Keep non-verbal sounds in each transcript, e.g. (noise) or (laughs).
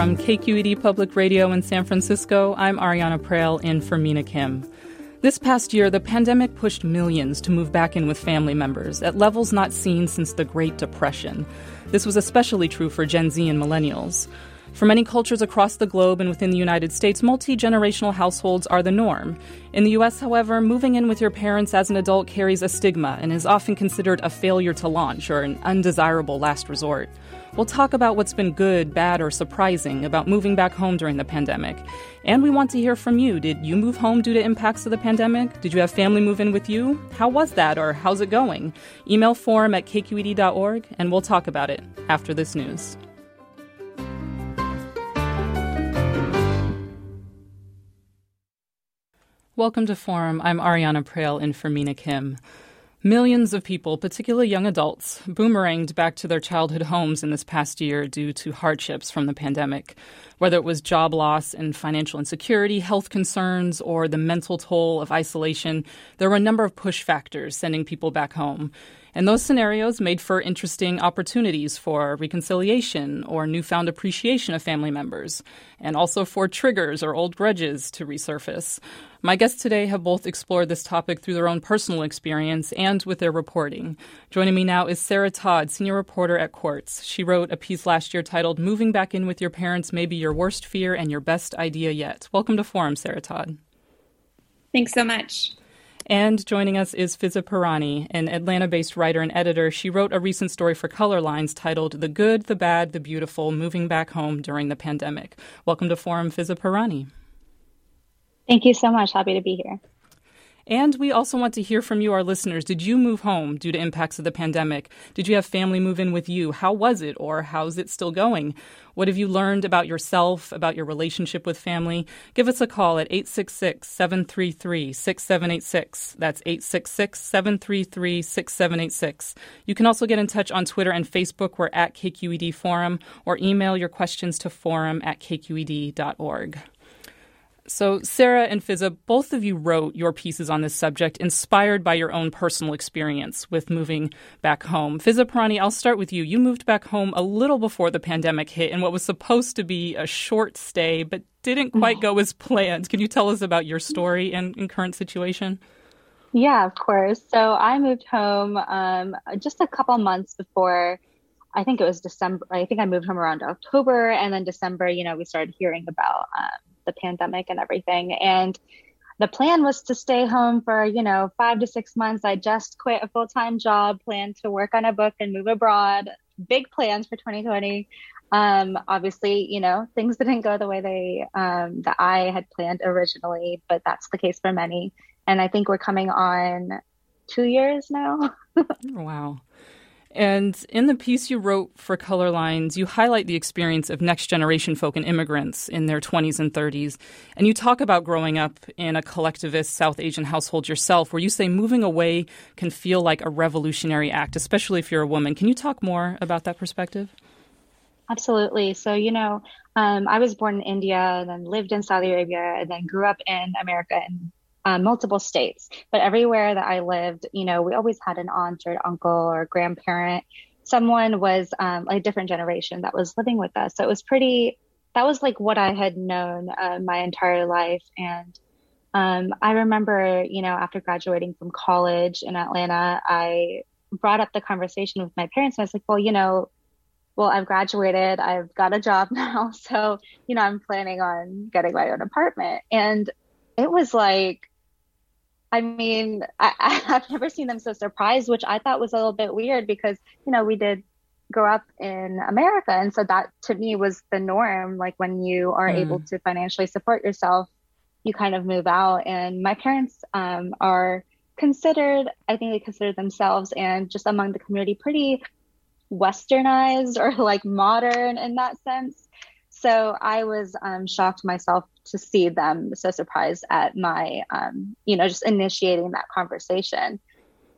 From KQED Public Radio in San Francisco, I'm Ariana Proehl in for Mina Kim. This past year, the pandemic pushed millions to move back in with family members at levels not seen since the Great Depression. This was especially true for Gen Z and millennials. For many cultures across the globe and within the United States, multi generational households are the norm. In the US, however, moving in with your parents as an adult carries a stigma and is often considered a failure to launch or an undesirable last resort. We'll talk about what's been good, bad, or surprising about moving back home during the pandemic. And we want to hear from you. Did you move home due to impacts of the pandemic? Did you have family move in with you? How was that, or how's it going? Email forum at kqed.org, and we'll talk about it after this news. Welcome to Forum. I'm Ariana Proehl in for Mina Kim. Millions of people, particularly young adults, boomeranged back to their childhood homes in this past year due to hardships from the pandemic. Whether it was job loss and financial insecurity, health concerns, or the mental toll of isolation, there were a number of push factors sending people back home. And those scenarios made for interesting opportunities for reconciliation or newfound appreciation of family members, and also for triggers or old grudges to resurface. My guests today have both explored this topic through their own personal experience and with their reporting. Joining me now is Sarah Todd, senior reporter at Quartz. She wrote a piece last year titled Moving Back In with Your Parents May Be Your Worst Fear and Your Best Idea Yet. Welcome to Forum, Sarah Todd. Thanks so much. And joining us is Fiza Pirani, an Atlanta based writer and editor. She wrote a recent story for Color Lines titled The Good, the Bad, the Beautiful Moving Back Home During the Pandemic. Welcome to Forum, Fiza Pirani. Thank you so much. Happy to be here. And we also want to hear from you, our listeners. Did you move home due to impacts of the pandemic? Did you have family move in with you? How was it, or how's it still going? What have you learned about yourself, about your relationship with family? Give us a call at 866 733 6786. That's 866 733 6786. You can also get in touch on Twitter and Facebook. We're at KQED Forum, or email your questions to forum at kqed.org. So, Sarah and Fiza, both of you wrote your pieces on this subject inspired by your own personal experience with moving back home. Fiza Pirani, I'll start with you. You moved back home a little before the pandemic hit in what was supposed to be a short stay, but didn't quite go as planned. Can you tell us about your story and, and current situation? Yeah, of course. So, I moved home um, just a couple months before. I think it was December. I think I moved home around October, and then December. You know, we started hearing about um, the pandemic and everything. And the plan was to stay home for, you know, five to six months. I just quit a full time job, planned to work on a book and move abroad. Big plans for 2020. Um, obviously, you know, things didn't go the way they um, that I had planned originally, but that's the case for many. And I think we're coming on two years now. (laughs) wow. And in the piece you wrote for Color Lines, you highlight the experience of next generation folk and immigrants in their 20s and 30s. And you talk about growing up in a collectivist South Asian household yourself, where you say moving away can feel like a revolutionary act, especially if you're a woman. Can you talk more about that perspective? Absolutely. So, you know, um, I was born in India and then lived in Saudi Arabia and then grew up in America and um, multiple states, but everywhere that I lived, you know, we always had an aunt or an uncle or grandparent. Someone was um, a different generation that was living with us. So it was pretty, that was like what I had known uh, my entire life. And um, I remember, you know, after graduating from college in Atlanta, I brought up the conversation with my parents. I was like, well, you know, well, I've graduated, I've got a job (laughs) now. So, you know, I'm planning on getting my own apartment. And it was like, I mean, (laughs) I, I've never seen them so surprised, which I thought was a little bit weird because, you know, we did grow up in America. And so that to me was the norm. Like when you are mm. able to financially support yourself, you kind of move out. And my parents um, are considered, I think they consider themselves and just among the community pretty westernized or like modern in that sense. So I was um, shocked myself to see them so surprised at my, um, you know, just initiating that conversation.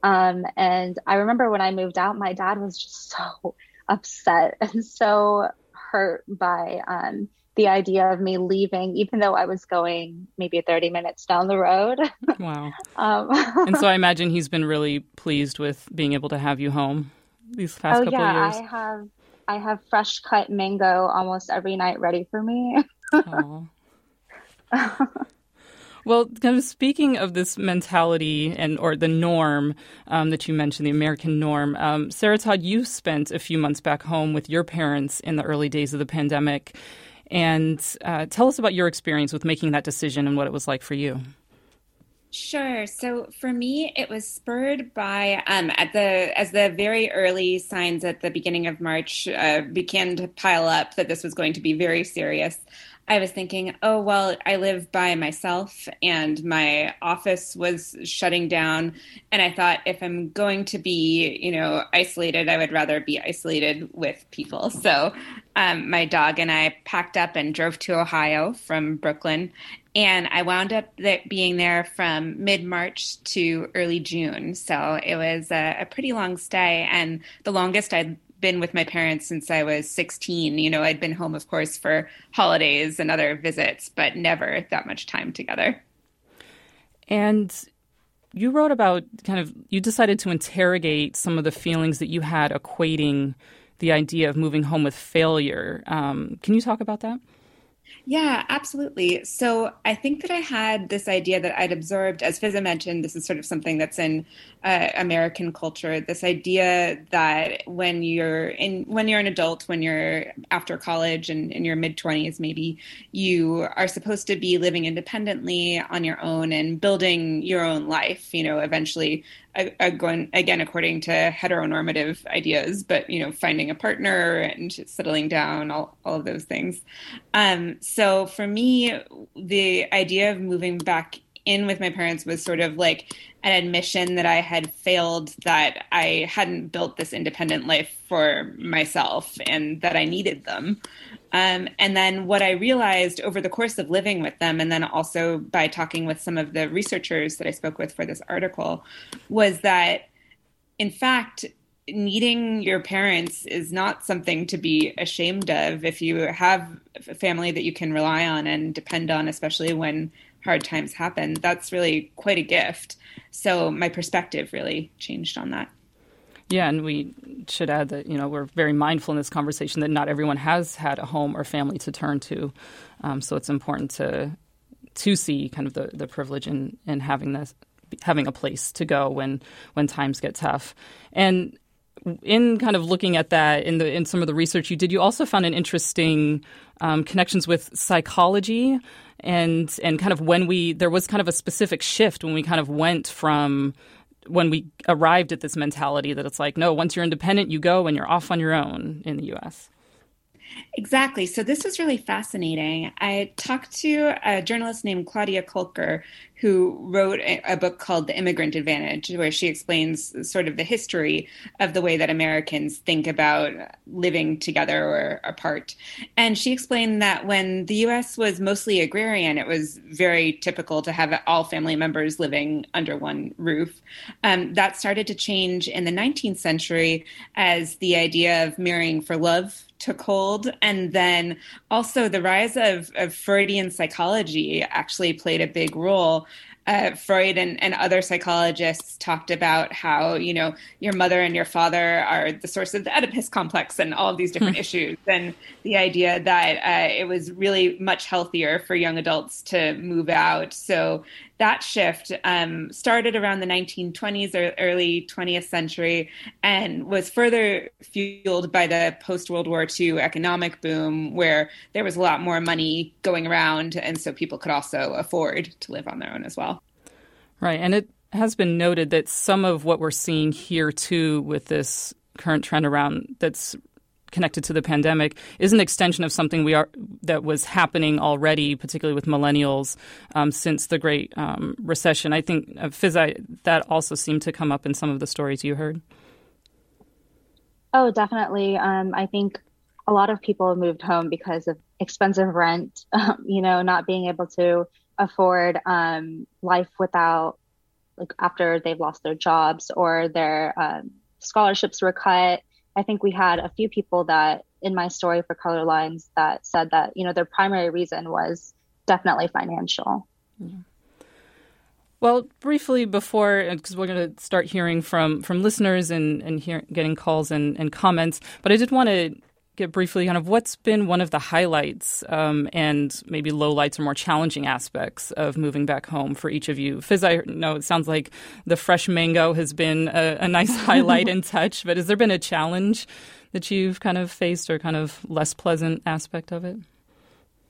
Um, and I remember when I moved out, my dad was just (laughs) so upset and so hurt by um, the idea of me leaving, even though I was going maybe 30 minutes down the road. (laughs) Wow. um, and so (laughs) I imagine he's been really pleased with being able to have you home these past oh, couple yeah, of years. I have I have fresh cut mango almost every night ready for me. (laughs) Well, kind of speaking of this mentality and or the norm um, that you mentioned, the American norm, um, Sarah Todd, you spent a few months back home with your parents in the early days of the pandemic, and uh, tell us about your experience with making that decision and what it was like for you. Sure. So for me, it was spurred by um, at the as the very early signs at the beginning of March uh, began to pile up that this was going to be very serious. I was thinking, oh, well, I live by myself and my office was shutting down. And I thought if I'm going to be, you know, isolated, I would rather be isolated with people. So um, my dog and I packed up and drove to Ohio from Brooklyn. And I wound up being there from mid March to early June. So it was a, a pretty long stay and the longest I'd been with my parents since I was 16. You know, I'd been home, of course, for holidays and other visits, but never that much time together. And you wrote about kind of, you decided to interrogate some of the feelings that you had equating the idea of moving home with failure. Um, can you talk about that? Yeah, absolutely. So I think that I had this idea that I'd absorbed, as Fiza mentioned, this is sort of something that's in uh, American culture. This idea that when you're in, when you're an adult, when you're after college and in your mid twenties, maybe you are supposed to be living independently on your own and building your own life. You know, eventually again, again according to heteronormative ideas, but you know, finding a partner and settling down, all, all of those things. Um, so for me, the idea of moving back in with my parents was sort of like an admission that I had failed, that I hadn't built this independent life for myself, and that I needed them. Um, and then what I realized over the course of living with them, and then also by talking with some of the researchers that I spoke with for this article, was that in fact, needing your parents is not something to be ashamed of if you have a family that you can rely on and depend on, especially when hard times happen. That's really quite a gift. So my perspective really changed on that. Yeah, and we should add that you know we're very mindful in this conversation that not everyone has had a home or family to turn to, um, so it's important to to see kind of the, the privilege in, in having this having a place to go when when times get tough. And in kind of looking at that in the in some of the research you did, you also found an interesting um, connections with psychology and and kind of when we there was kind of a specific shift when we kind of went from when we arrived at this mentality that it's like no once you're independent you go and you're off on your own in the US Exactly. So this was really fascinating. I talked to a journalist named Claudia Kolker who wrote a, book called The Immigrant Advantage, where she explains sort of the history of the way that Americans think about living together or apart. And she explained that when the US was mostly agrarian, it was very typical to have all family members living under one roof. Um, that started to change in the 19th century as the idea of marrying for love took hold. And then also the rise of, of Freudian psychology actually played a big role uh, Freud and, and other psychologists talked about how, you know, your mother and your father are the source of the Oedipus complex and all of these different hmm. issues. And the idea that uh, it was really much healthier for young adults to move out. So that shift um, started around the 1920s or early 20th century and was further fueled by the post World War II economic boom, where there was a lot more money going around. And so people could also afford to live on their own as well. Right. And it has been noted that some of what we're seeing here, too, with this current trend around that's connected to the pandemic is an extension of something we are that was happening already, particularly with millennials um, since the Great um, Recession. I think uh, that also seemed to come up in some of the stories you heard. Oh, definitely. Um, I think a lot of people moved home because of expensive rent. (laughs) you know, not being able to afford um, life without like after they've lost their jobs or their um, scholarships were cut I think we had a few people that in my story for Color Lines that said that, you know, their primary reason was definitely financial. Well, briefly before, uh, because we're going to start hearing from from listeners and and hear, getting calls and, and comments, but I did want to get briefly kind of what's been one of the highlights um, and maybe lowlights or more challenging aspects of moving back home for each of you. Fiz, I know it sounds like the fresh mango has been a, a nice (laughs) highlight and touch, but has there been a challenge that you've kind of faced or kind of less pleasant aspect of it?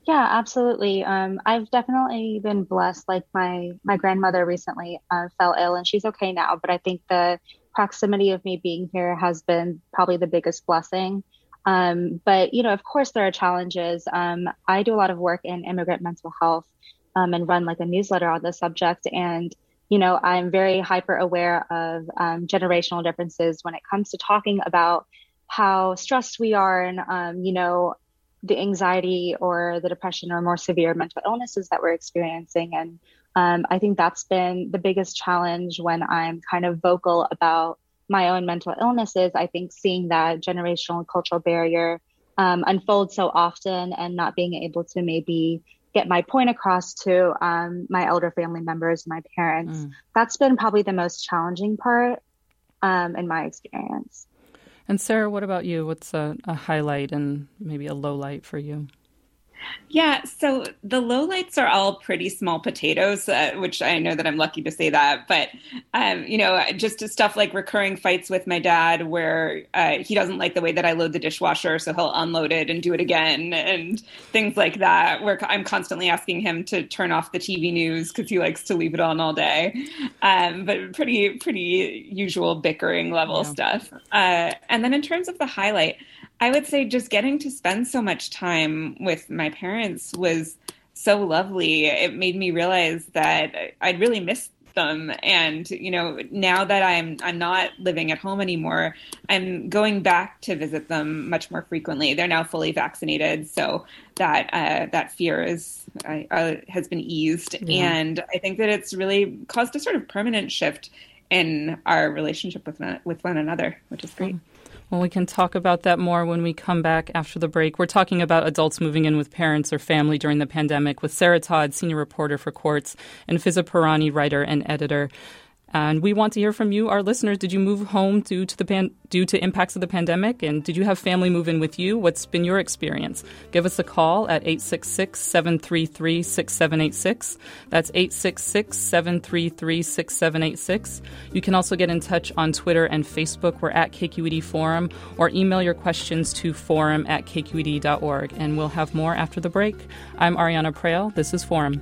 Yeah, absolutely. Um, I've definitely been blessed. Like my my grandmother recently uh, fell ill, and she's okay now. But I think the proximity of me being here has been probably the biggest blessing. Um, but, you know, of course, there are challenges. Um, I do a lot of work in immigrant mental health um, and run like a newsletter on the subject. And, you know, I'm very hyper aware of um, generational differences when it comes to talking about how stressed we are and, um, you know, the anxiety or the depression or more severe mental illnesses that we're experiencing. And um, I think that's been the biggest challenge when I'm kind of vocal about my own mental illnesses, I think seeing that generational and cultural barrier um, unfold so often and not being able to maybe get my point across to um, my elder family members, my parents, mm. that's been probably the most challenging part um, in my experience. And Sarah, what about you? What's a, a highlight and maybe a low light for you? Yeah, so the lowlights are all pretty small potatoes, uh, which I know that I'm lucky to say that. But, um, you know, just stuff like recurring fights with my dad where uh, he doesn't like the way that I load the dishwasher, so he'll unload it and do it again, and things like that, where I'm constantly asking him to turn off the TV news because he likes to leave it on all day. Um, but pretty, pretty usual bickering level yeah. stuff. Uh, and then in terms of the highlight, I would say just getting to spend so much time with my parents was so lovely. It made me realize that I'd really missed them and you know now that i'm i'm not living at home anymore i'm going back to visit them much more frequently they're now fully vaccinated so that uh, that fear is uh, has been eased yeah. and i think that it's really caused a sort of permanent shift in our relationship with with one another which is great mm-hmm. Well, we can talk about that more when we come back after the break. We're talking about adults moving in with parents or family during the pandemic with Sarah Todd, senior reporter for Quartz, and Fiza Pirani, writer and editor. And we want to hear from you, our listeners. Did you move home due to the pan- due to impacts of the pandemic? And did you have family move in with you? What's been your experience? Give us a call at 866-733-6786. That's 866-733-6786. You can also get in touch on Twitter and Facebook. We're at KQED Forum or email your questions to forum at kqed.org. And we'll have more after the break. I'm Ariana Proehl. This is Forum.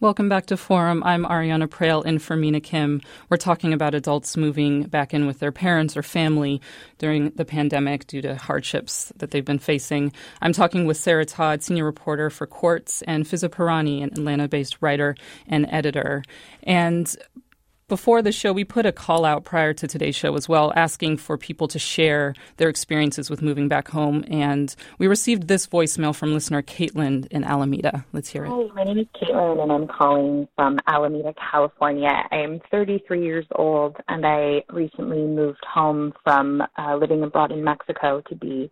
Welcome back to Forum. I'm Ariana Proehl in for Mina Kim. We're talking about adults moving back in with their parents or family during the pandemic due to hardships that they've been facing. I'm talking with Sarah Todd, senior reporter for Quartz, and Fiza Pirani, an Atlanta based writer and editor. And before the show, we put a call out prior to today's show as well, asking for people to share their experiences with moving back home. And we received this voicemail from listener Caitlin in Alameda. Let's hear it. Hi, my name is Caitlin, and I'm calling from Alameda, California. I am 33 years old, and I recently moved home from uh, living abroad in Mexico to be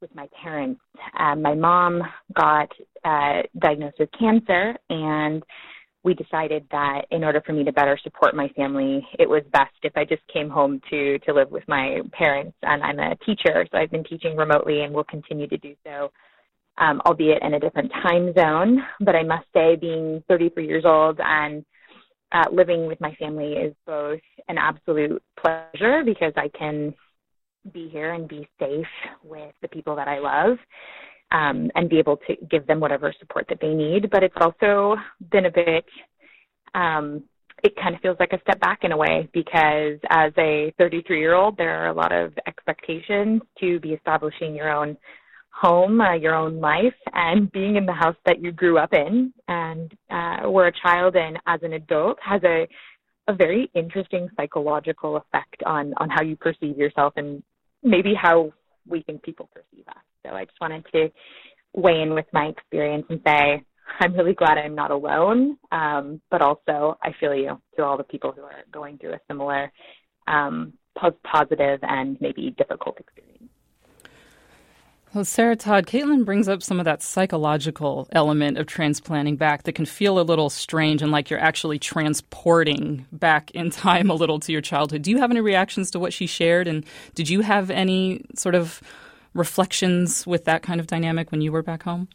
with my parents. Uh, my mom got uh, diagnosed with cancer, and we decided that in order for me to better support my family, it was best if I just came home to to live with my parents. And I'm a teacher, so I've been teaching remotely and will continue to do so, um, albeit in a different time zone. But I must say, being 33 years old and uh, living with my family is both an absolute pleasure because I can be here and be safe with the people that I love um, and be able to give them whatever support that they need. But it's also been a bit, um, it kind of feels like a step back in a way because as a 33 year old, there are a lot of expectations to be establishing your own home, uh, your own life, and being in the house that you grew up in and uh, were a child and as an adult has a a very interesting psychological effect on on how you perceive yourself and maybe how we think people perceive us. So I just wanted to weigh in with my experience and say I'm really glad I'm not alone, um, but also I feel you to all the people who are going through a similar um, positive and maybe difficult experience. Well, Sarah Todd, Caitlin brings up some of that psychological element of transplanting back that can feel a little strange and like you're actually transporting back in time a little to your childhood. Do you have any reactions to what she shared? And did you have any sort of reflections with that kind of dynamic when you were back home?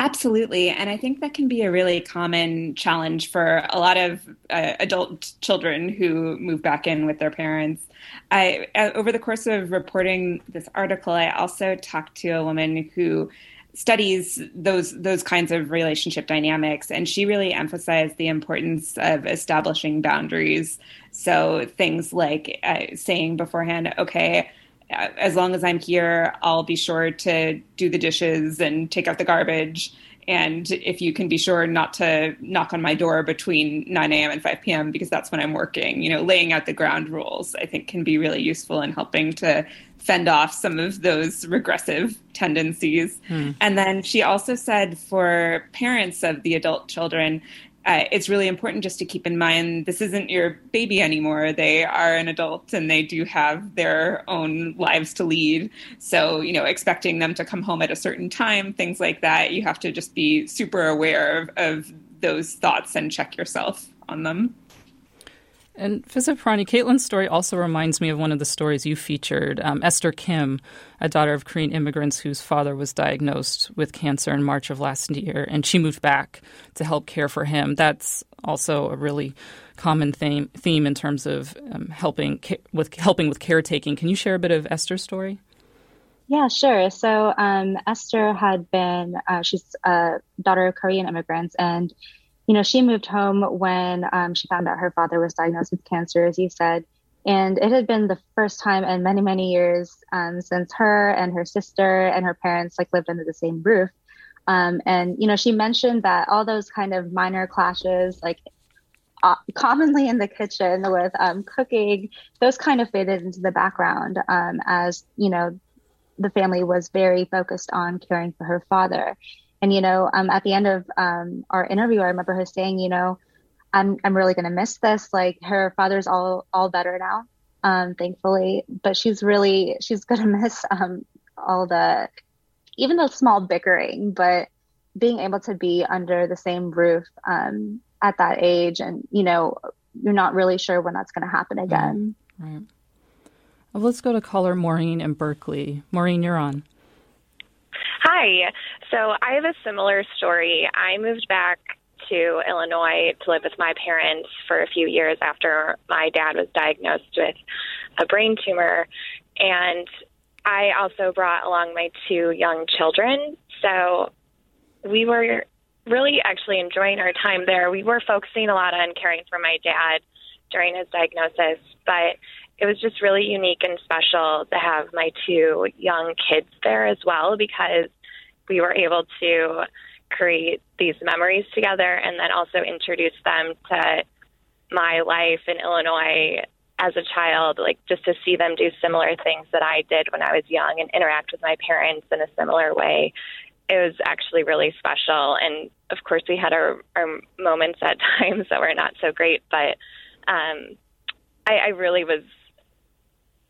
Absolutely. And I think that can be a really common challenge for a lot of uh, adult children who move back in with their parents. I, uh, over the course of reporting this article, I also talked to a woman who studies those those kinds of relationship dynamics and she really emphasized the importance of establishing boundaries so things like uh, saying beforehand okay as long as I'm here, I'll be sure to do the dishes and take out the garbage. And if you can be sure not to knock on my door between 9 a.m. and 5 p.m., because that's when I'm working, you know, laying out the ground rules, I think can be really useful in helping to fend off some of those regressive tendencies. Hmm. And then she also said for parents of the adult children, uh, it's really important just to keep in mind this isn't your baby anymore. They are an adult and they do have their own lives to lead. So, you know, expecting them to come home at a certain time, things like that, you have to just be super aware of, of those thoughts and check yourself on them. And Fiza Pirani, Caitlin's story also reminds me of one of the stories you featured. Um, Esther Kim, a daughter of Korean immigrants whose father was diagnosed with cancer in March of last year, and she moved back to help care for him. That's also a really common theme theme in terms of um, helping with helping with caretaking. Can you share a bit of Esther's story? Yeah, sure. So um, Esther had been uh, she's a daughter of Korean immigrants and you know, she moved home when um, she found out her father was diagnosed with cancer, as you said. And it had been the first time in many, many years um, since her and her sister and her parents like lived under the same roof. Um, and, you know, she mentioned that all those kind of minor clashes, like uh, commonly in the kitchen with um, cooking, those kind of faded into the background um, as, you know, the family was very focused on caring for her father. And you know, um, at the end of um, our interview, I remember her saying, you know, I'm I'm really gonna miss this. Like her father's all all better now, um, thankfully, but she's really she's (laughs) gonna miss um, all the even the small bickering, but being able to be under the same roof um, at that age and you know you're not really sure when that's going to happen again. Right. Well, let's go to caller maureen in berkeley. Maureen you're on hi. So i have a similar story. I moved back to illinois to live with my parents for a few years after my dad was diagnosed with a brain tumor. And i also brought along my two young children. So we were really actually enjoying our time there. We were focusing a lot on caring for my dad during his diagnosis, but it was just really unique and special to have my two young kids there as well because we were able to create these memories together and then also introduce them to my life in Illinois as a child, like just to see them do similar things that I did when I was young and interact with my parents in a similar way it was actually really special. And of course, we had our, our moments at (laughs) times that were not so great, but um, I, I really was,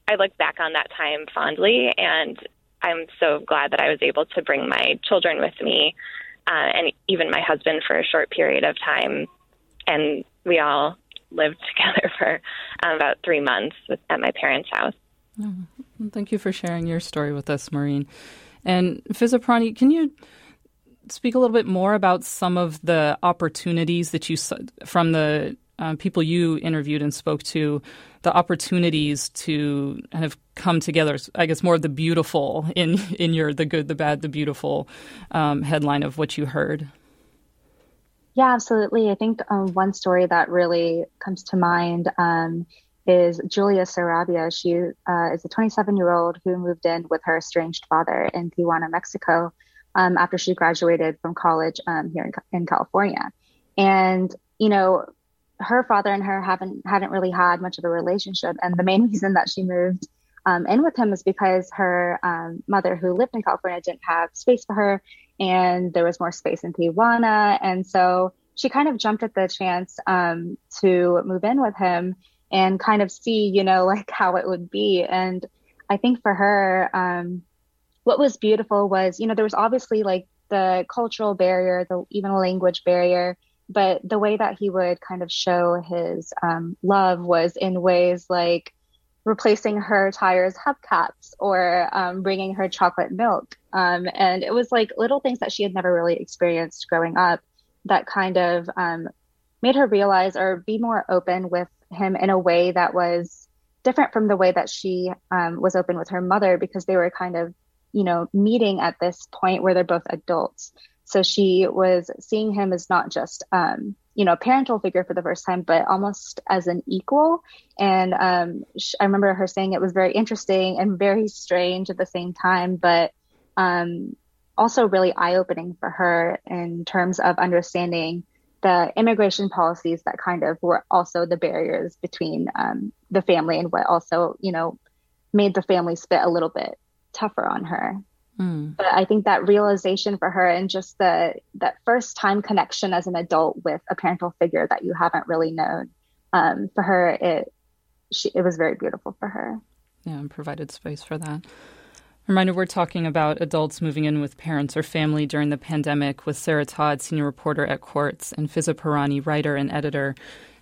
I look back on that time fondly, and I'm so glad that I was able to bring my children with me uh, and even my husband for a short period of time. And we all lived (laughs) together for um, about three months with, at my parents' house. Oh, thank you for sharing your story with us, Maureen. And Fiza Pirani, can you speak a little bit more about some of the opportunities that you saw from the uh, people you interviewed and spoke to, the opportunities to kind of come together. I guess more of the beautiful in in your the good, the bad, the beautiful um, headline of what you heard. Yeah, absolutely. I think um, one story that really comes to mind um, is Julia Sarabia. She uh, is a 27 year old who moved in with her estranged father in Tijuana, Mexico, um, after she graduated from college um, here in, in, California. And, you know, her father and her haven't hadn't really had much of a relationship. And the main (laughs) reason that she moved um, in with him is because her um, mother, who lived in California, didn't have space for her, and there was more space in Tijuana. And so she kind of jumped at the chance um, to move in with him and kind of see, you know, (laughs) like how it would be. And I think for her, um, what was beautiful was, you know, there was obviously like the cultural barrier, the even language barrier, but the way that he would kind of show his um, love was in ways like replacing her tires hubcaps or um, bringing her chocolate milk. Um, and it was like little things that she had never really experienced growing up that kind of um, made her realize or be more open with him in a way that was different from the way that she um, was open with her mother because they were kind of, you know, meeting at this point where they're both adults. So she was seeing him as not just, um, you know, a parental figure for the first time, but almost as an equal. And um, I remember her saying it was very interesting and very strange at the same time, but um, also really eye opening for her in terms of understanding the immigration policies that kind of were also the barriers between um, the family and what also, you know, made the family spit a little bit tougher on her. Mm. But I think that realization for her and just the that first time connection as an adult with a parental figure that you haven't really known, um, for her it she, it was very beautiful for her. Yeah, and provided space for that. Reminder we're talking about adults moving in with parents or family during the pandemic with Sarah Todd, senior reporter at Quartz, and Fiza Pirani, writer and editor.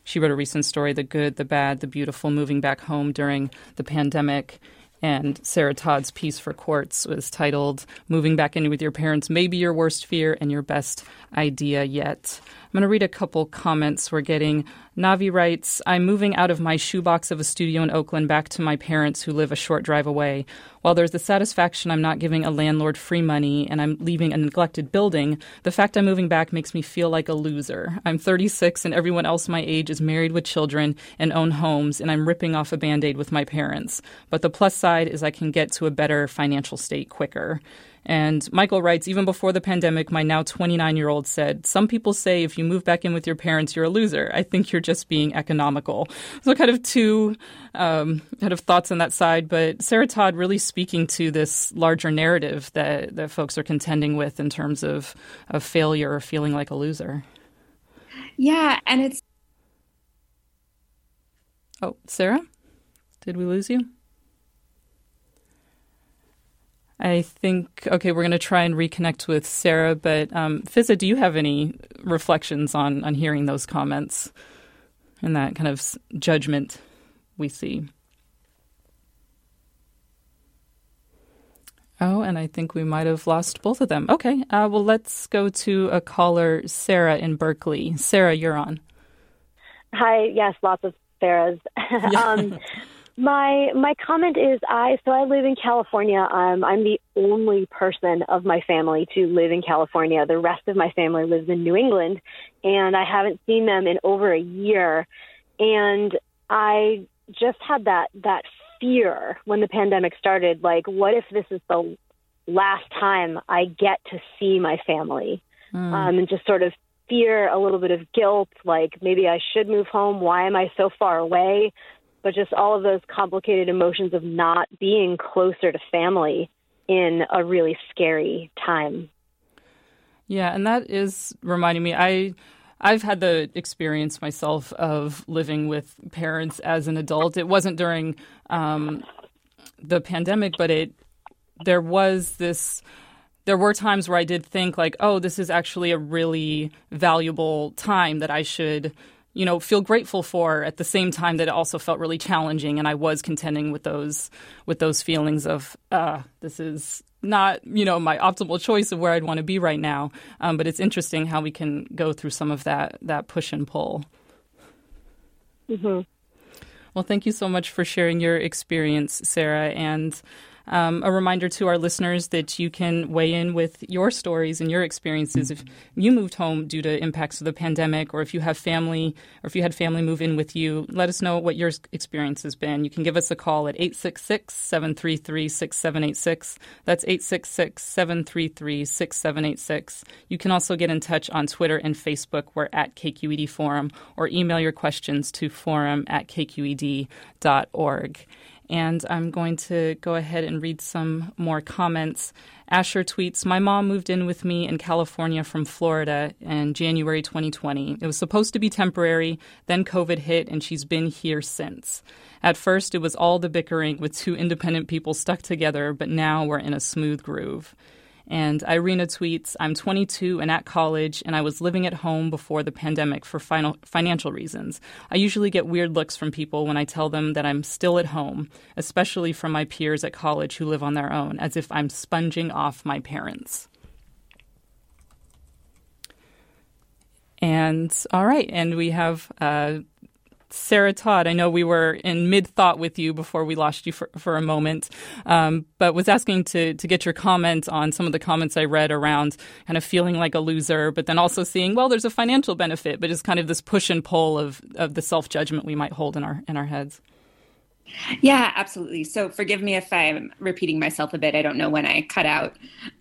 She wrote a recent story, The Good, the Bad, the Beautiful, moving back home during the pandemic. And Sarah Todd's piece for Quartz was titled Moving Back In with Your Parents May Be Your Worst Fear and Your Best Idea Yet. I'm going to read a couple comments we're getting. Navi writes, I'm moving out of my shoebox of a studio in Oakland back to my parents who live a short drive away. While there's the satisfaction I'm not giving a landlord free money and I'm leaving a neglected building, the fact I'm moving back makes me feel like a loser. I'm 36 and everyone else my age is married with children and own homes, and I'm ripping off a band aid with my parents. But the plus side is I can get to a better financial state quicker. And Michael writes, even before the pandemic, my now 29 year old said, Some people say if you move back in with your parents, you're a loser. I think you're just being economical. So, kind of two um, kind of thoughts on that side. But Sarah Todd really speaking to this larger narrative that, that folks are contending with in terms of, of failure or feeling like a loser. Yeah. And it's. Oh, Sarah? Did we lose you? I think, okay, we're going to try and reconnect with Sarah, but um, Fiza, do you have any reflections on, on hearing those comments and that kind of judgment we see? Oh, and I think we might have lost both of them. Okay, uh, well, let's go to a caller, Sarah in Berkeley. Sarah, you're on. Hi, yes, lots of Sarahs. (laughs) um, my my comment is I so I live in California. Um, I'm the only person of my family to live in California. The rest of my family lives in New England, and I haven't seen them in over a year. And I just had that that fear when the pandemic started. Like, what if this is the last time I get to see my family? Mm. Um, and just sort of fear, a little bit of guilt, like maybe I should move home. Why am I so far away? But just all of those complicated emotions of not being closer to family in a really scary time. Yeah, and that is reminding me. I I've had the experience myself of living with parents as an adult. It wasn't during um, the pandemic, but it there was this there were times where I did think like, oh, this is actually a really valuable time that I should, you know, feel grateful for at the same time that it also felt really challenging and I was contending with those with those feelings of uh, this is not, you know, my optimal choice of where I'd want to be right now. Um, but it's interesting how we can go through some of that that push and pull. Mm-hmm. Well, thank you so much for sharing your experience, Sarah, and um, a reminder to our listeners that you can weigh in with your stories and your experiences if you moved home due to impacts of the pandemic, or if you have family, or if you had family move in with you. Let us know what your experience has been. You can give us a call at 866 733 6786. That's 866 733 6786. You can also get in touch on Twitter and Facebook. We're at KQED Forum, or email your questions to forum at kqed.org. And I'm going to go ahead and read some more comments. Asher tweets My mom moved in with me in California from Florida in January 2020. It was supposed to be temporary, then COVID hit, and she's been here since. At first, it was all the bickering with two independent people stuck together, but now we're in a smooth groove. And Irina tweets, I'm 22 and at college, and I was living at home before the pandemic for final, financial reasons. I usually get weird looks from people when I tell them that I'm still at home, especially from my peers at college who live on their own, as if I'm sponging off my parents. And all right, and we have uh, Sarah Todd, I know we were in mid thought with you before we lost you for, for a moment, um, but was asking to, to get your comment on some of the comments I read around kind of feeling like a loser, but then also seeing, well, there's a financial benefit, but it's kind of this push and pull of, of the self judgment we might hold in our, in our heads. Yeah, absolutely. So forgive me if I'm repeating myself a bit. I don't know when I cut out.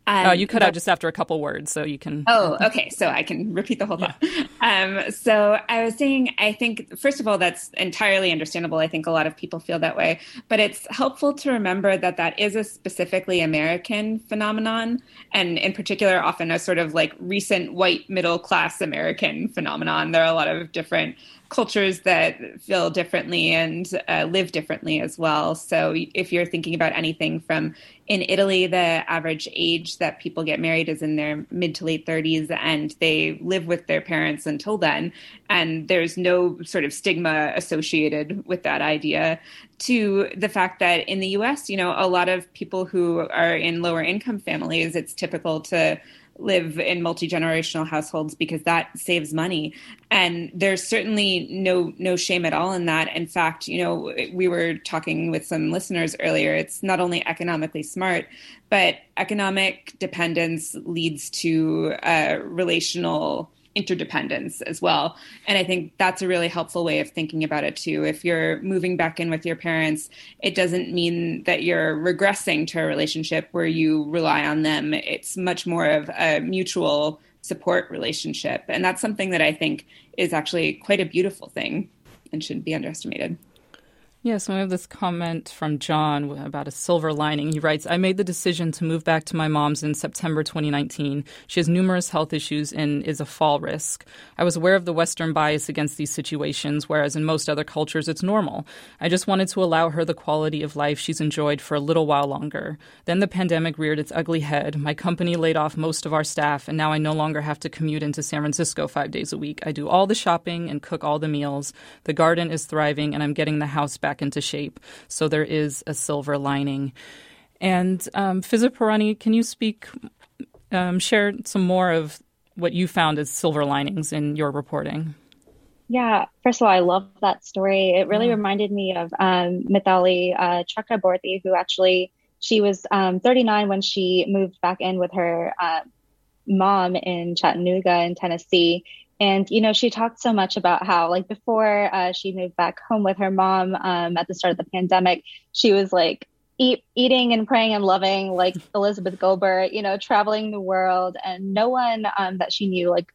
Um, oh, you cut but, out just after a couple words, so you can. Oh, okay. So I can repeat the whole thought. Yeah. Um, so I was saying, I think, first of all, that's entirely understandable. I think a lot of people feel that way. But it's helpful to remember that that is a specifically American phenomenon, and in particular, often a sort of like recent white middle class American phenomenon. There are a lot of different cultures that feel differently and uh, live differently as well. So if you're thinking about anything from in Italy, the average age that people get married is in their mid to late 30s, and they live with their parents until then. And there's no sort of stigma associated with that idea. To the fact that in the US, you know, a lot of people who are in lower income families, it's typical to live in multi-generational households because that saves money. And there's certainly no no shame at all in that. In fact you know we were talking with some listeners earlier. It's not only economically smart but economic dependence leads to uh, relational interdependence as well. And I think that's a really helpful way of thinking about it too. If you're moving back in with your parents, it doesn't mean that you're regressing to a relationship where you rely on them. It's much more of a mutual support relationship. And that's something that I think is actually quite a beautiful thing and shouldn't be underestimated. Yes, we have this comment from John about a silver lining. He writes, I made the decision to move back to my mom's in September 2019. She has numerous health issues and is a fall risk. I was aware of the Western bias against these situations, whereas in most other cultures it's normal. I just wanted to allow her the quality of life she's enjoyed for a little while longer. Then the pandemic reared its ugly head. My company laid off most of our staff, and now I no longer have to commute into San Francisco five days a week. I do all the shopping and cook all the meals. The garden is thriving, and I'm getting the house back back into shape. So there is a silver lining. And um, can you speak, um, share some more of what you found as silver linings in your reporting? Yeah, first of all, I love that story. It really reminded me of um, Mithali uh, Chakraborty, who actually she was um, 39 when she moved back in with her uh, mom in Chattanooga in Tennessee, and, you know, she talked so much about how, like, before uh, she moved back home with her mom um, at the start of the pandemic, she was like, Eat, eating and praying and loving like (laughs) Elizabeth Gilbert, you know, traveling the world, and no one um, that she knew like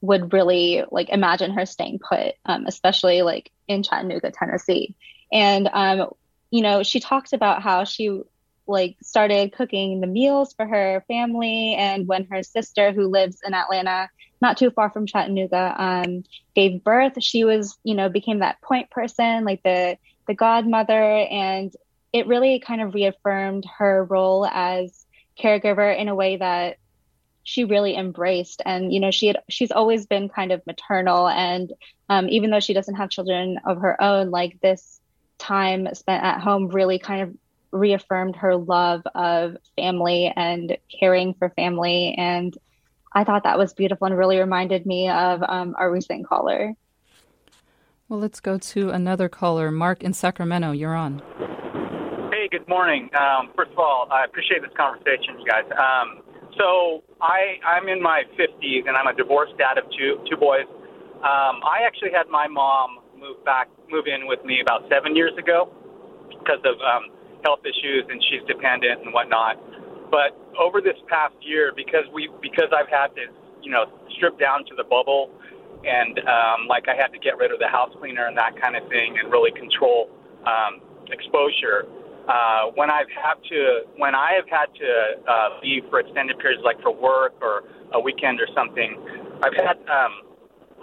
would really like imagine her staying put, um, especially like in Chattanooga, Tennessee. And um, you know, she talked about how she like started cooking the meals for her family, and when her sister, who lives in Atlanta, not too far from Chattanooga, um, gave birth. She was, you know, became that point person, like the the godmother, and it really kind of reaffirmed her role as caregiver in a way that she really embraced. And you know, she had she's always been kind of maternal, and um, even though she doesn't have children of her own, like this time spent at home really kind of reaffirmed her love of family and caring for family and I thought that was beautiful and really reminded me of um, our recent caller. Well, let's go to another caller. Mark in Sacramento, you're on. Hey, good morning. Um, first of all, I appreciate this conversation, you guys. Um, so I, I'm in my 50s and I'm a divorced dad of two, two boys. Um, I actually had my mom move back, move in with me about seven years ago because of um, health issues and she's dependent and whatnot. But over this past year, because we because I've had to, you know, strip down to the bubble, and um, like I had to get rid of the house cleaner and that kind of thing, and really control um, exposure. Uh, when I've had to, when I have had to uh, leave for extended periods, like for work or a weekend or something, I've had um,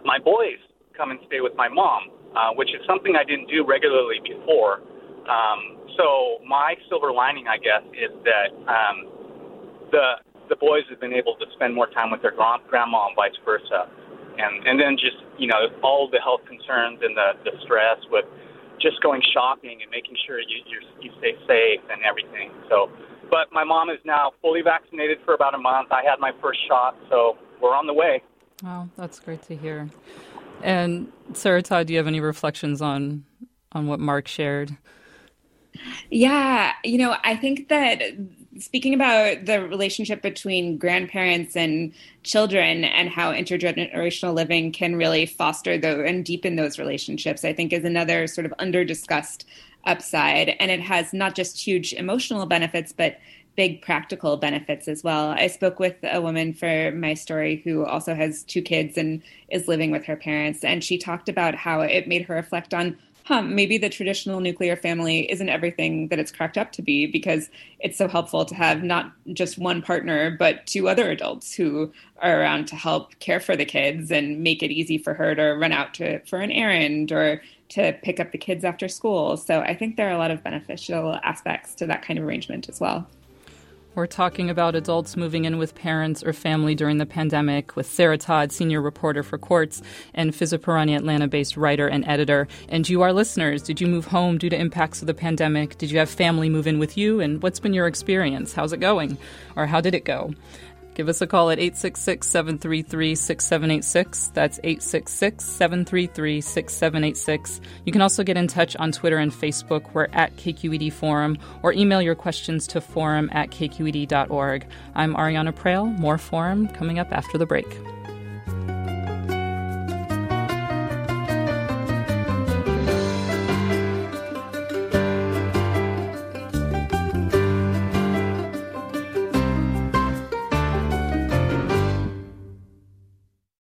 my boys come and stay with my mom, uh, which is something I didn't do regularly before. Um, so my silver lining, I guess, is that um, the the boys have been able to spend more time with their grand, grandma and vice versa, and and then just you know all the health concerns and the the stress with just going shopping and making sure you you you stay safe and everything. So, but my mom is now fully vaccinated for about a month. I had my first shot, so we're on the way. Oh, that's great to hear. And Sarah Todd, do you have any reflections on on what Mark shared? Yeah, you know, I think that speaking about the relationship between grandparents and children and how intergenerational living can really foster those and deepen those relationships, I think is another sort of under discussed upside. And it has not just huge emotional benefits, but big practical benefits as well. I spoke with a woman for my story who also has two kids and is living with her parents, and she talked about how it made her reflect on huh, maybe the traditional nuclear family isn't everything that it's cracked up to be because it's so helpful to have not just one partner, but two other adults who are around to help care for the kids and make it easy for her to run out to for an errand or to pick up the kids after school. So I think there are a lot of beneficial aspects to that kind of arrangement as well. We're talking about adults moving in with parents or family during the pandemic with Sarah Todd, senior reporter for Quartz, and Fiza Atlanta based writer and editor. And you, our listeners, did you move home due to impacts of the pandemic? Did you have family move in with you? And what's been your experience? How's it going? Or how did it go? Give us a call at 866 733 6786. That's 866 733 6786. You can also get in touch on Twitter and Facebook. We're at KQED Forum, or email your questions to forum at kqed.org. I'm Ariana Proehl. More Forum coming up after the break.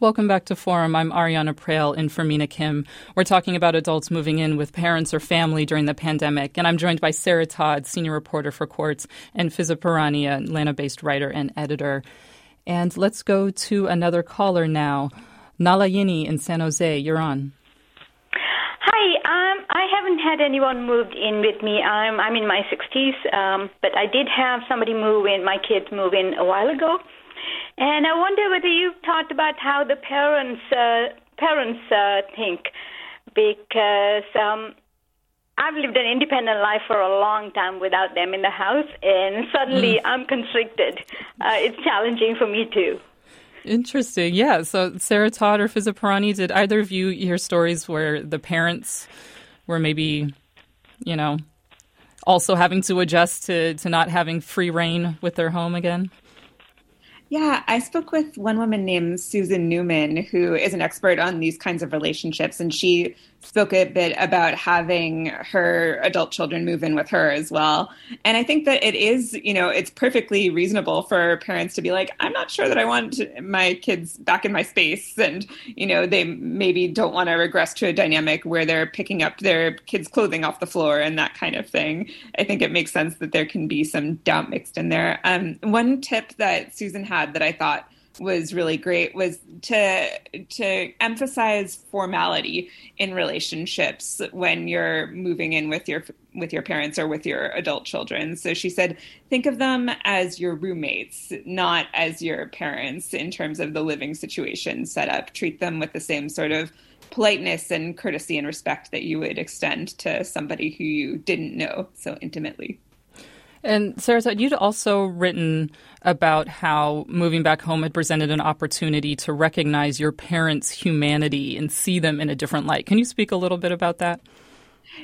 Welcome back to Forum. I'm Ariana Proehl in for Mina Kim. We're talking about adults moving in with parents or family during the pandemic, and I'm joined by Sarah Todd, senior reporter for Quartz, and Fiza Pirani, an Atlanta-based writer and editor. And let's go to another caller now. Nalayini in San Jose, you're on. Hi, um, I haven't had anyone moved in with me. I'm I'm in my 60s, um, but I did have somebody move in. My kids move in a while ago. And I wonder whether you've talked about how the parents uh, parents uh, think, because um, I've lived an independent life for a long time without them in the house, and suddenly mm. I'm constricted. Uh, it's challenging for me too. Interesting. Yeah. So, Sarah Todd or Fiza Pirani, did either of you hear stories where the parents were maybe, you know, also having to adjust to, to not having free reign with their home again? Yeah, I spoke with one woman named Susan Newman, who is an expert on these kinds of relationships, and she spoke a bit about having her adult children move in with her as well. And I think that it is, you know, it's perfectly reasonable for parents to be like, I'm not sure that I want my kids back in my space. And, you know, they maybe don't want to regress to a dynamic where they're picking up their kids' clothing off the floor and that kind of thing. I think it makes sense that there can be some doubt mixed in there. Um, one tip that Susan had that I thought was really great was to to emphasize formality in relationships when you're moving in with your with your parents or with your adult children. So she said, think of them as your roommates, not as your parents in terms of the living situation set up. Treat them with the same sort of politeness and courtesy and respect that you would extend to somebody who you didn't know so intimately. And Sarah, you'd also written about how moving back home had presented an opportunity to recognize your parents' humanity and see them in a different light. Can you speak a little bit about that?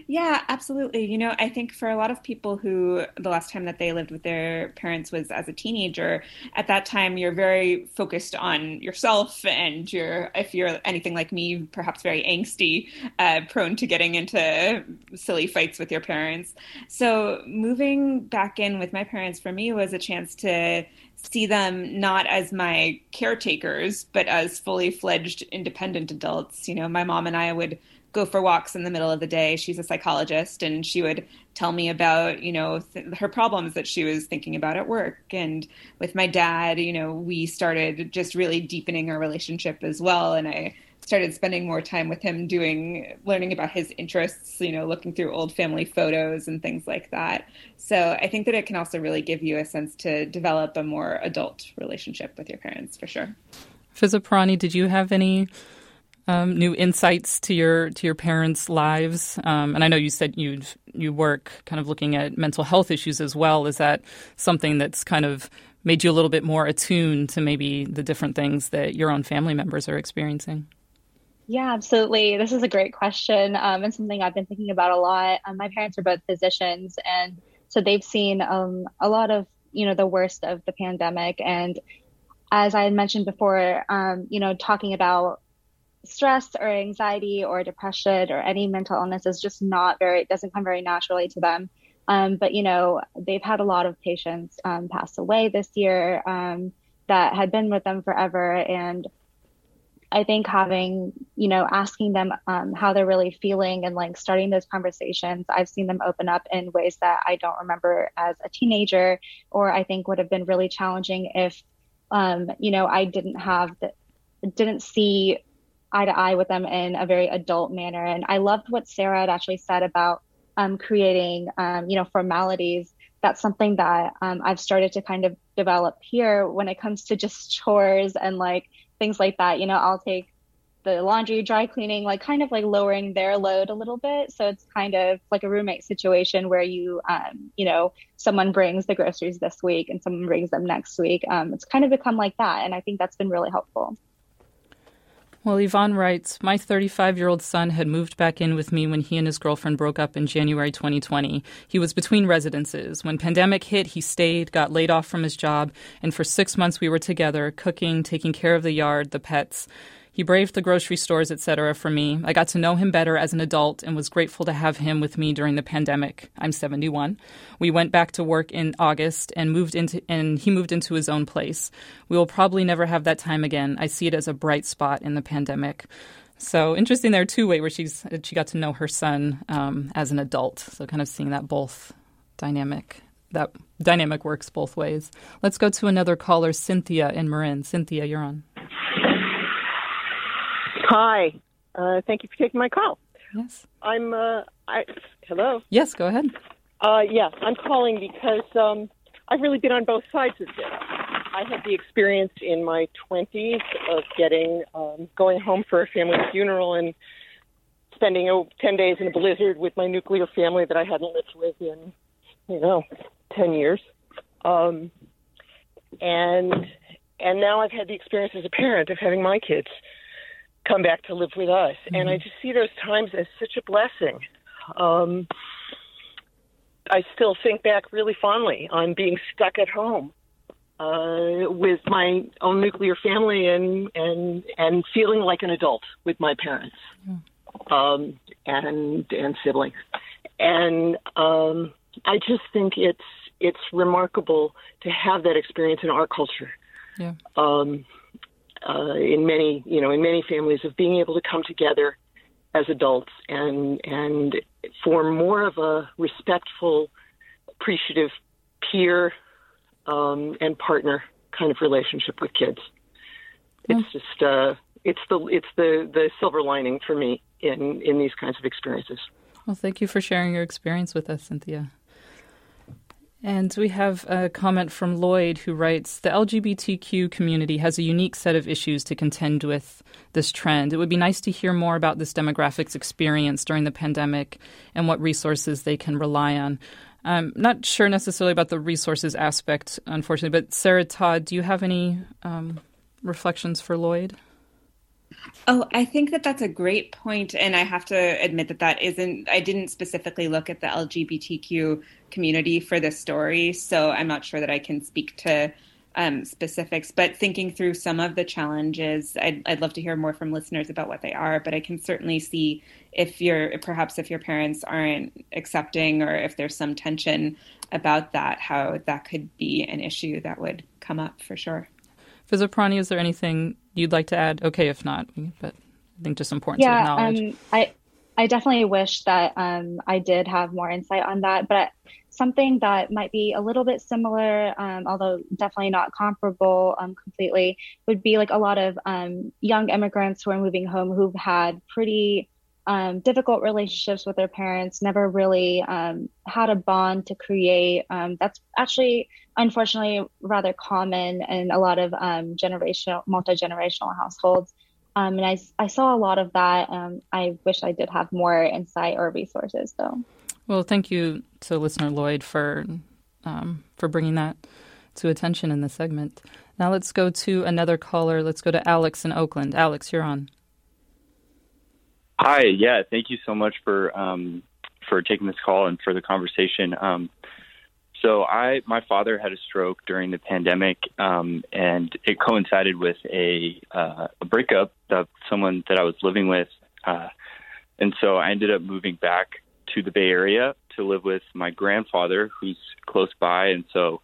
Yeah, absolutely. You know, I think for a lot of people who the last time that they lived with their parents was as a teenager, at that time you're very focused on yourself and you're, if you're anything like me, perhaps very angsty, uh, prone to getting into silly fights with your parents. So moving back in with my parents for me was a chance to see them not as my caretakers, but as fully fledged independent adults. You know, my mom and I would go for walks in the middle of the day. She's a psychologist, and she would tell me about you know th- her problems that she was thinking about at work. And with my dad, you know, we started just really deepening our relationship as well. And I started spending more time with him doing learning about his interests you know looking through old family photos and things like that so i think that it can also really give you a sense to develop a more adult relationship with your parents for sure Fiza Pirani, did you have any um, new insights to your to your parents' lives? Um, and I know you said you you work kind of looking at mental health issues as well. Is that something that's kind of made you a little bit more attuned to maybe the different things that your own family members are experiencing? Yeah, absolutely. This is a great question um, and something I've been thinking about a lot. Um, my parents are both physicians, and so they've seen um, a lot of you know the worst of the pandemic. And as I had mentioned before, um, you know, talking about stress or anxiety or depression or any mental illness is just not very it doesn't come very naturally to them. Um, but you know they've had a lot of patients um, pass away this year um, that had been with them forever. And i think having you know asking them um, how they're really feeling and like starting those conversations i've seen them open up in ways that i don't remember as a teenager or i think would have been really challenging if um, you know i didn't have the didn't see eye to eye with them in a very adult manner. And I loved what Sarah had actually said about um, creating, um, you know, formalities. That's something that um, I've started to kind of develop here when it comes to just chores and like things like that. You know, I'll take the laundry, dry cleaning, like kind of like lowering their load a little bit. So it's kind of like a roommate situation where you, um, you know, someone brings the groceries this week and someone brings them next week. Um, it's kind of become like that. And I think that's been really helpful. Well, Yvonne writes My 35 year old son had moved back in with me when he and his girlfriend broke up in January 2020. He was between residences. When pandemic hit, he stayed, got laid off from his job, and for six months we were together, cooking, taking care of the yard, the pets. He braved the grocery stores, etc. for me. I got to know him better as an adult and was grateful to have him with me during the pandemic. I'm 71. We went back to work in August and moved into and he moved into his own place. We will probably never have that time again. I see it as a bright spot in the pandemic. So interesting there too, way where she's she got to know her son um, as an adult. So kind of seeing that both dynamic that dynamic works both ways. Let's go to another caller, Cynthia in Marin. Cynthia, you're on. Hi. Uh, thank you for taking my call. Yes. I'm. Uh, I hello. Yes, go ahead. Uh, yeah, I'm calling because um, I've really been on both sides of this. I had the experience in my 20s of getting um, going home for a family funeral and spending oh, 10 days in a blizzard with my nuclear family that I hadn't lived with in, you know, 10 years. Um, and and now I've had the experience as a parent of having my kids come back to live with us. Mm-hmm. And I just see those times as such a blessing. Um, I still think back really fondly on being stuck at home uh, with my own nuclear family and, and, and feeling like an adult with my parents um, and, and siblings. And um, I just think it's, it's remarkable to have that experience in our culture. Yeah. Um, uh, in many you know in many families of being able to come together as adults and and form more of a respectful, appreciative peer um, and partner kind of relationship with kids. It's just uh, it's the it's the the silver lining for me in in these kinds of experiences. Well, thank you for sharing your experience with us, Cynthia. And we have a comment from Lloyd who writes The LGBTQ community has a unique set of issues to contend with this trend. It would be nice to hear more about this demographic's experience during the pandemic and what resources they can rely on. I'm not sure necessarily about the resources aspect, unfortunately, but Sarah Todd, do you have any um, reflections for Lloyd? Oh, I think that that's a great point, and I have to admit that that isn't. I didn't specifically look at the LGBTQ community for this story, so I'm not sure that I can speak to um, specifics. But thinking through some of the challenges, I'd, I'd love to hear more from listeners about what they are. But I can certainly see if you're perhaps if your parents aren't accepting, or if there's some tension about that, how that could be an issue that would come up for sure. Fiza is there anything you'd like to add? Okay, if not, but I think just important yeah, to acknowledge. Um, I I definitely wish that um, I did have more insight on that, but something that might be a little bit similar, um, although definitely not comparable um, completely, would be like a lot of um, young immigrants who are moving home who've had pretty um, difficult relationships with their parents, never really um, had a bond to create. Um, that's actually, unfortunately, rather common in a lot of um, generational, multi generational households. Um, and I, I saw a lot of that. Um, I wish I did have more insight or resources, though. Well, thank you to listener Lloyd for for bringing that to attention in this segment. Now let's go to another caller. Let's go to Alex in Oakland. Alex, you're on. Hi, yeah, thank you so much for um, for taking this call and for the conversation. Um, so, I my father had a stroke during the pandemic, um, and it coincided with a uh, a breakup of someone that I was living with, uh, and so I ended up moving back to the Bay Area to live with my grandfather, who's close by, and so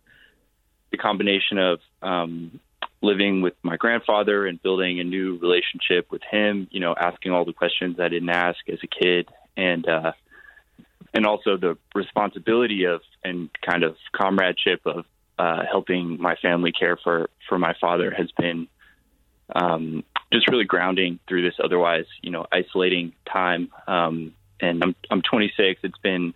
the combination of um, living with my grandfather and building a new relationship with him, you know, asking all the questions I didn't ask as a kid and uh and also the responsibility of and kind of comradeship of uh helping my family care for for my father has been um just really grounding through this otherwise, you know, isolating time. Um and I'm I'm 26. It's been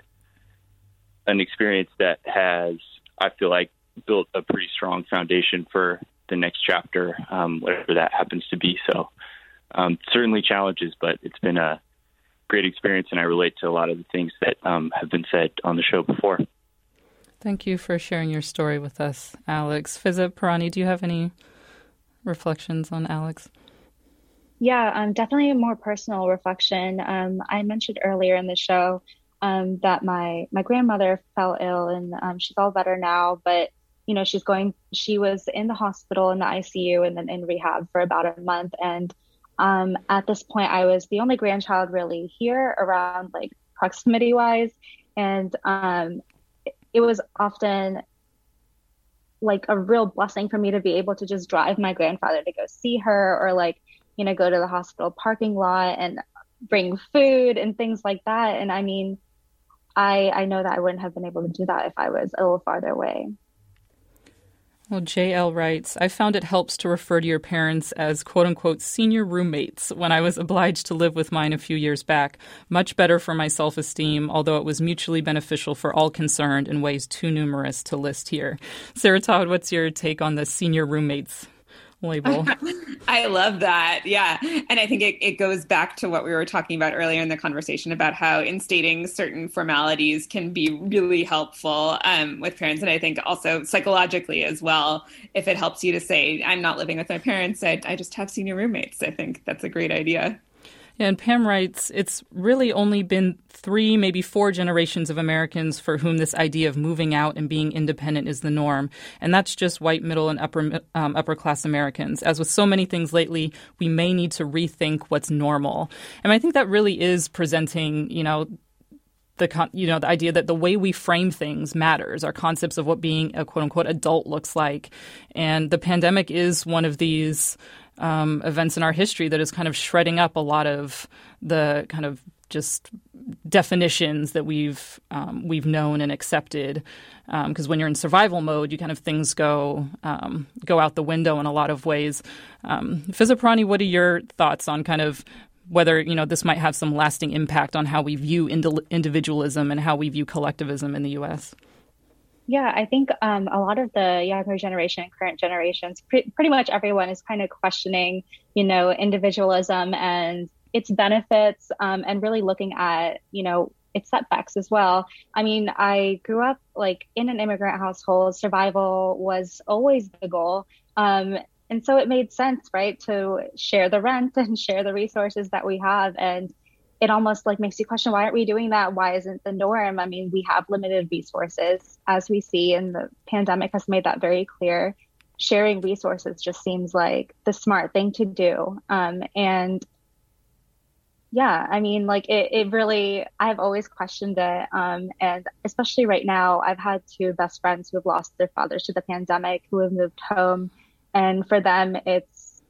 an experience that has I feel like built a pretty strong foundation for the next chapter, um, whatever that happens to be. So um, certainly challenges, but it's been a great experience, and I relate to a lot of the things that um, have been said on the show before. Thank you for sharing your story with us, Alex. Fiza Pirani, do you have any reflections on Alex? Yeah, um, definitely a more personal reflection. Um, I mentioned earlier in the show um, that my my grandmother fell ill, and um, she's all better now. But you know, she's going. She was in the hospital in the ICU and then in rehab for about a month. And um, at this point, I was the only grandchild really here around like proximity wise, and um, it was often like a real blessing for me to be able to just drive my grandfather to go see her or like you know go to the hospital parking lot and bring food and things like that and i mean i i know that i wouldn't have been able to do that if i was a little farther away well, JL writes, I found it helps to refer to your parents as quote unquote senior roommates when I was obliged to live with mine a few years back. Much better for my self esteem, although it was mutually beneficial for all concerned in ways too numerous to list here. Sarah Todd, what's your take on the senior roommates? Label. (laughs) I love that. Yeah. And I think it, it goes back to what we were talking about earlier in the conversation about how instating certain formalities can be really helpful um, with parents. And I think also psychologically as well, if it helps you to say, I'm not living with my parents, I, I just have senior roommates. I think that's a great idea. And Pam writes, it's really only been three, maybe four generations of Americans for whom this idea of moving out and being independent is the norm. And that's just white, middle, and upper, um, upper class Americans. As with so many things lately, we may need to rethink what's normal. And I think that really is presenting, you know, the you know the idea that the way we frame things matters our concepts of what being a quote unquote adult looks like and the pandemic is one of these um, events in our history that is kind of shredding up a lot of the kind of just definitions that we've um, we've known and accepted. Because um, when you're in survival mode, you kind of things go um, go out the window in a lot of ways. Um, what are your thoughts on kind of whether you know this might have some lasting impact on how we view individualism and how we view collectivism in the U.S. Yeah, I think um, a lot of the younger generation and current generations, pre- pretty much everyone is kind of questioning, you know, individualism and its benefits, um, and really looking at, you know, its setbacks as well. I mean, I grew up like in an immigrant household. Survival was always the goal. Um, and so it made sense, right, to share the rent (laughs) and share the resources that we have. And it almost like makes you question why aren't we doing that? Why isn't the norm? I mean we have limited resources as we see and the pandemic has made that very clear. Sharing resources just seems like the smart thing to do. Um, and yeah i mean like it, it really i've always questioned it um, and especially right now i've had two best friends who have lost their fathers to the pandemic who have moved home. And for them it's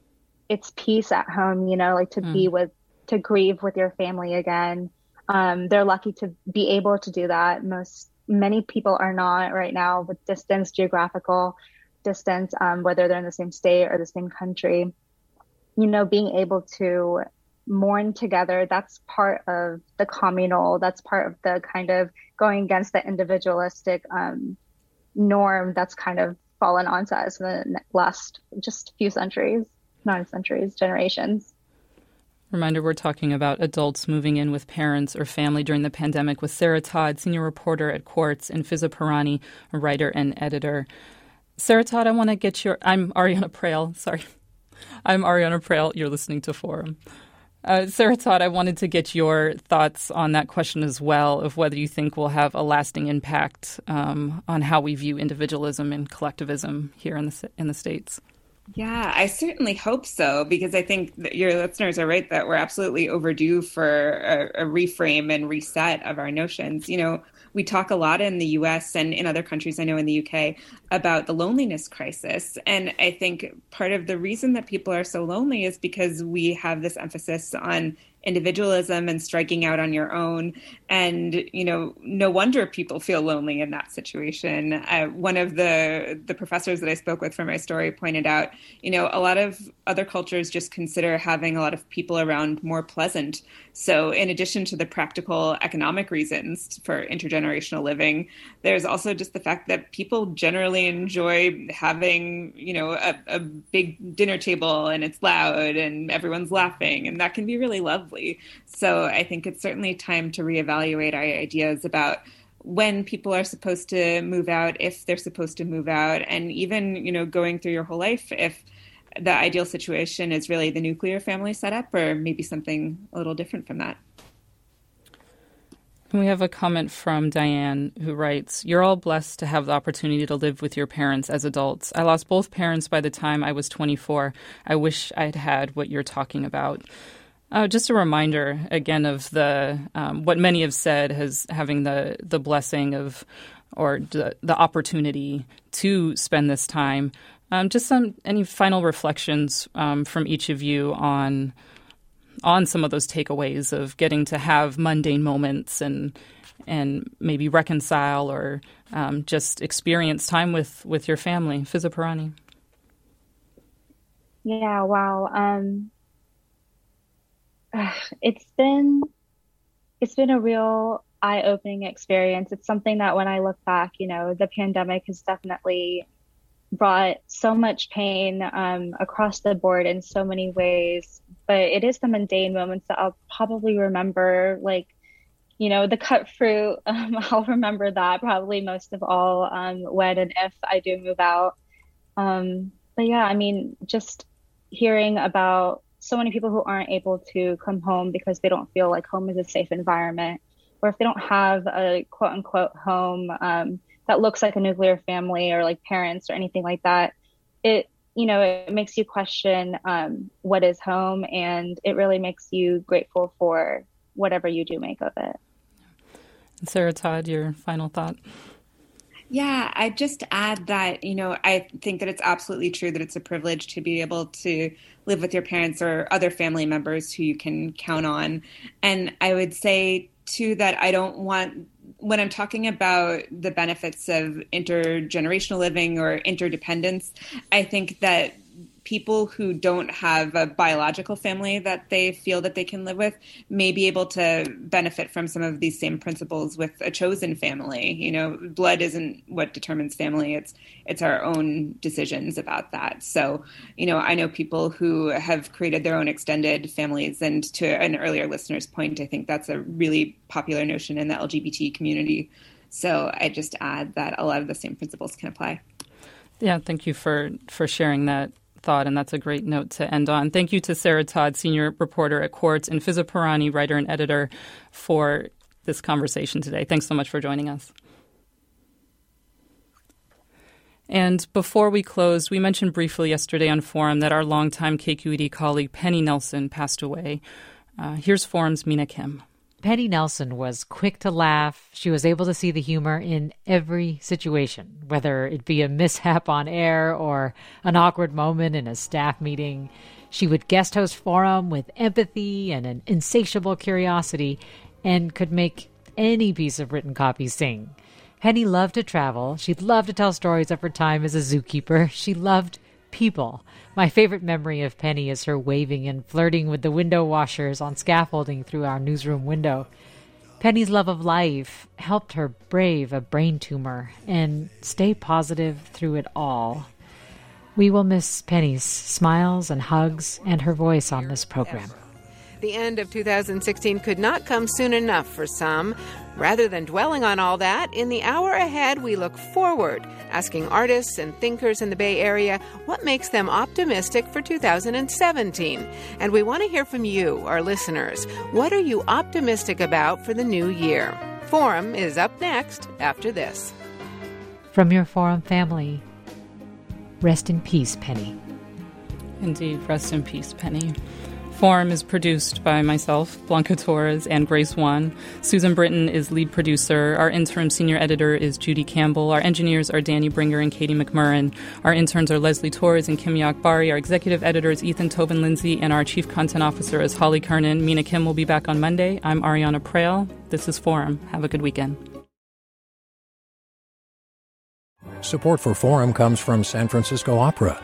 it's peace at home you know like to mm. be with to grieve with your family again. Um, they're lucky to be able to do that. Most many people are not right now with distance, geographical distance, um, whether they're in the same state or the same country. You know, being able to mourn together, that's part of the communal, that's part of the kind of going against the individualistic um, norm that's kind of fallen onto us in the last just few centuries, not centuries, generations. Reminder we're talking about adults moving in with parents or family during the pandemic with Sarah Todd, senior reporter at Quartz, and Fiza Pirani, writer and editor. Sarah Todd, I want to get your. I'm Ariana Proehl. Sorry. I'm Ariana Proehl. You're listening to Forum. Uh, Sarah Todd, I wanted to get your thoughts on that question as well of whether you think will have a lasting impact um, on how we view individualism and collectivism here in the in the states. Yeah, I certainly hope so because I think that your listeners are right that we're absolutely overdue for a, a, reframe and reset of our notions. You know, we talk a lot in the US and in other countries, I know in the UK, about the loneliness crisis. And I think part of the reason that people are so lonely is because we have this emphasis on individualism and striking out on your own. And you know, no wonder people feel lonely in that situation. Uh, one of the the professors that I spoke with for my story pointed out, you know, a lot of other cultures just consider having a lot of people around more pleasant. So, in addition to the practical economic reasons for intergenerational living, there's also just the fact that people generally enjoy having, you know, a, a big dinner table and it's loud and everyone's laughing, and that can be really lovely so I think it's certainly time to reevaluate our ideas about when people are supposed to move out, if they're supposed to move out, and even you know going through your whole life if the ideal situation is really the nuclear family setup, or maybe something a little different from that. We have a comment from Diane who writes You're all blessed to have the opportunity to live with your parents as adults. I lost both parents by the time I was 24. I wish I'd had what you're talking about. Uh, just a reminder again of the um, what many have said has having the the blessing of or the, the opportunity to spend this time. Um, just some any final reflections um, from each of you on on some of those takeaways of getting to have mundane moments and and maybe reconcile or um, just experience time with with your family. Fiza Pirani. Yeah, wow. Um, (sighs) it's been it's been a real eye-opening experience. It's something that when I look back, you know, the pandemic has definitely brought so much pain um, across the board in so many ways. But it is the mundane moments that I'll probably remember, like, you know, the cut fruit. (laughs) Um, I'll remember that probably most of all um, when and if I do move out. Um, but yeah, I mean, just hearing about so many people who aren't able to come home because they don't feel like home is a safe environment, or if they don't have a quote unquote home um, that looks like a nuclear family or like parents or anything like that, it you know it makes you question um, what is home, and it really makes you grateful for whatever you do make of it. Sarah Todd, your final thought. Yeah, I just add that, you know, I think that it's absolutely true that it's a privilege to be able to live with your parents or other family members who you can count on. And I would say, too, that I don't want when I'm talking about the benefits of intergenerational living or interdependence, I think that people who don't have a biological family that they feel that they can live with may be able to benefit from some of these same principles with a chosen family. You know, blood isn't what determines family; it's it's our own decisions about that. So, you know, I know people who have created their own extended families, and to an earlier listener's point, I think that's a really popular notion in the LGBT community. So, I just add that a lot of the same principles can apply. Yeah, thank you for for sharing that thought, and that's a great note to end on. Thank you to Sarah Todd, senior reporter at Quartz, and Fiza writer and editor, for this conversation today. Thanks so much for joining us. And before we close, we mentioned briefly yesterday on Forum that our longtime KQED colleague Penny Nelson passed away. Uh, here's Forum's Mina Kim. Penny Nelson was quick to laugh. She was able to see the humor in every situation, whether it be a mishap on air or an awkward moment in a staff meeting. She would guest host Forum with empathy and an insatiable curiosity and could make any piece of written copy sing. Penny loved to travel. She loved to tell stories of her time as a zookeeper. She loved people. My favorite memory of Penny is her waving and flirting with the window washers on scaffolding through our newsroom window. Penny's love of life helped her brave a brain tumor and stay positive through it all. We will miss Penny's smiles and hugs and her voice on this program. The end of 2016 could not come soon enough for some. Rather than dwelling on all that, in the hour ahead, we look forward, asking artists and thinkers in the Bay Area what makes them optimistic for 2017. And we want to hear from you, our listeners. What are you optimistic about for the new year? Forum is up next after this. From your Forum family, rest in peace, Penny. Indeed, rest in peace, Penny. Forum is produced by myself, Blanca Torres, and Grace Wan. Susan Britton is lead producer. Our interim senior editor is Judy Campbell. Our engineers are Danny Bringer and Katie McMurran. Our interns are Leslie Torres and Kim Bari. Our executive editor is Ethan Toven-Lindsey, and our chief content officer is Holly Kernan. Mina Kim will be back on Monday. I'm Ariana Proehl. This is Forum. Have a good weekend. Support for Forum comes from San Francisco Opera.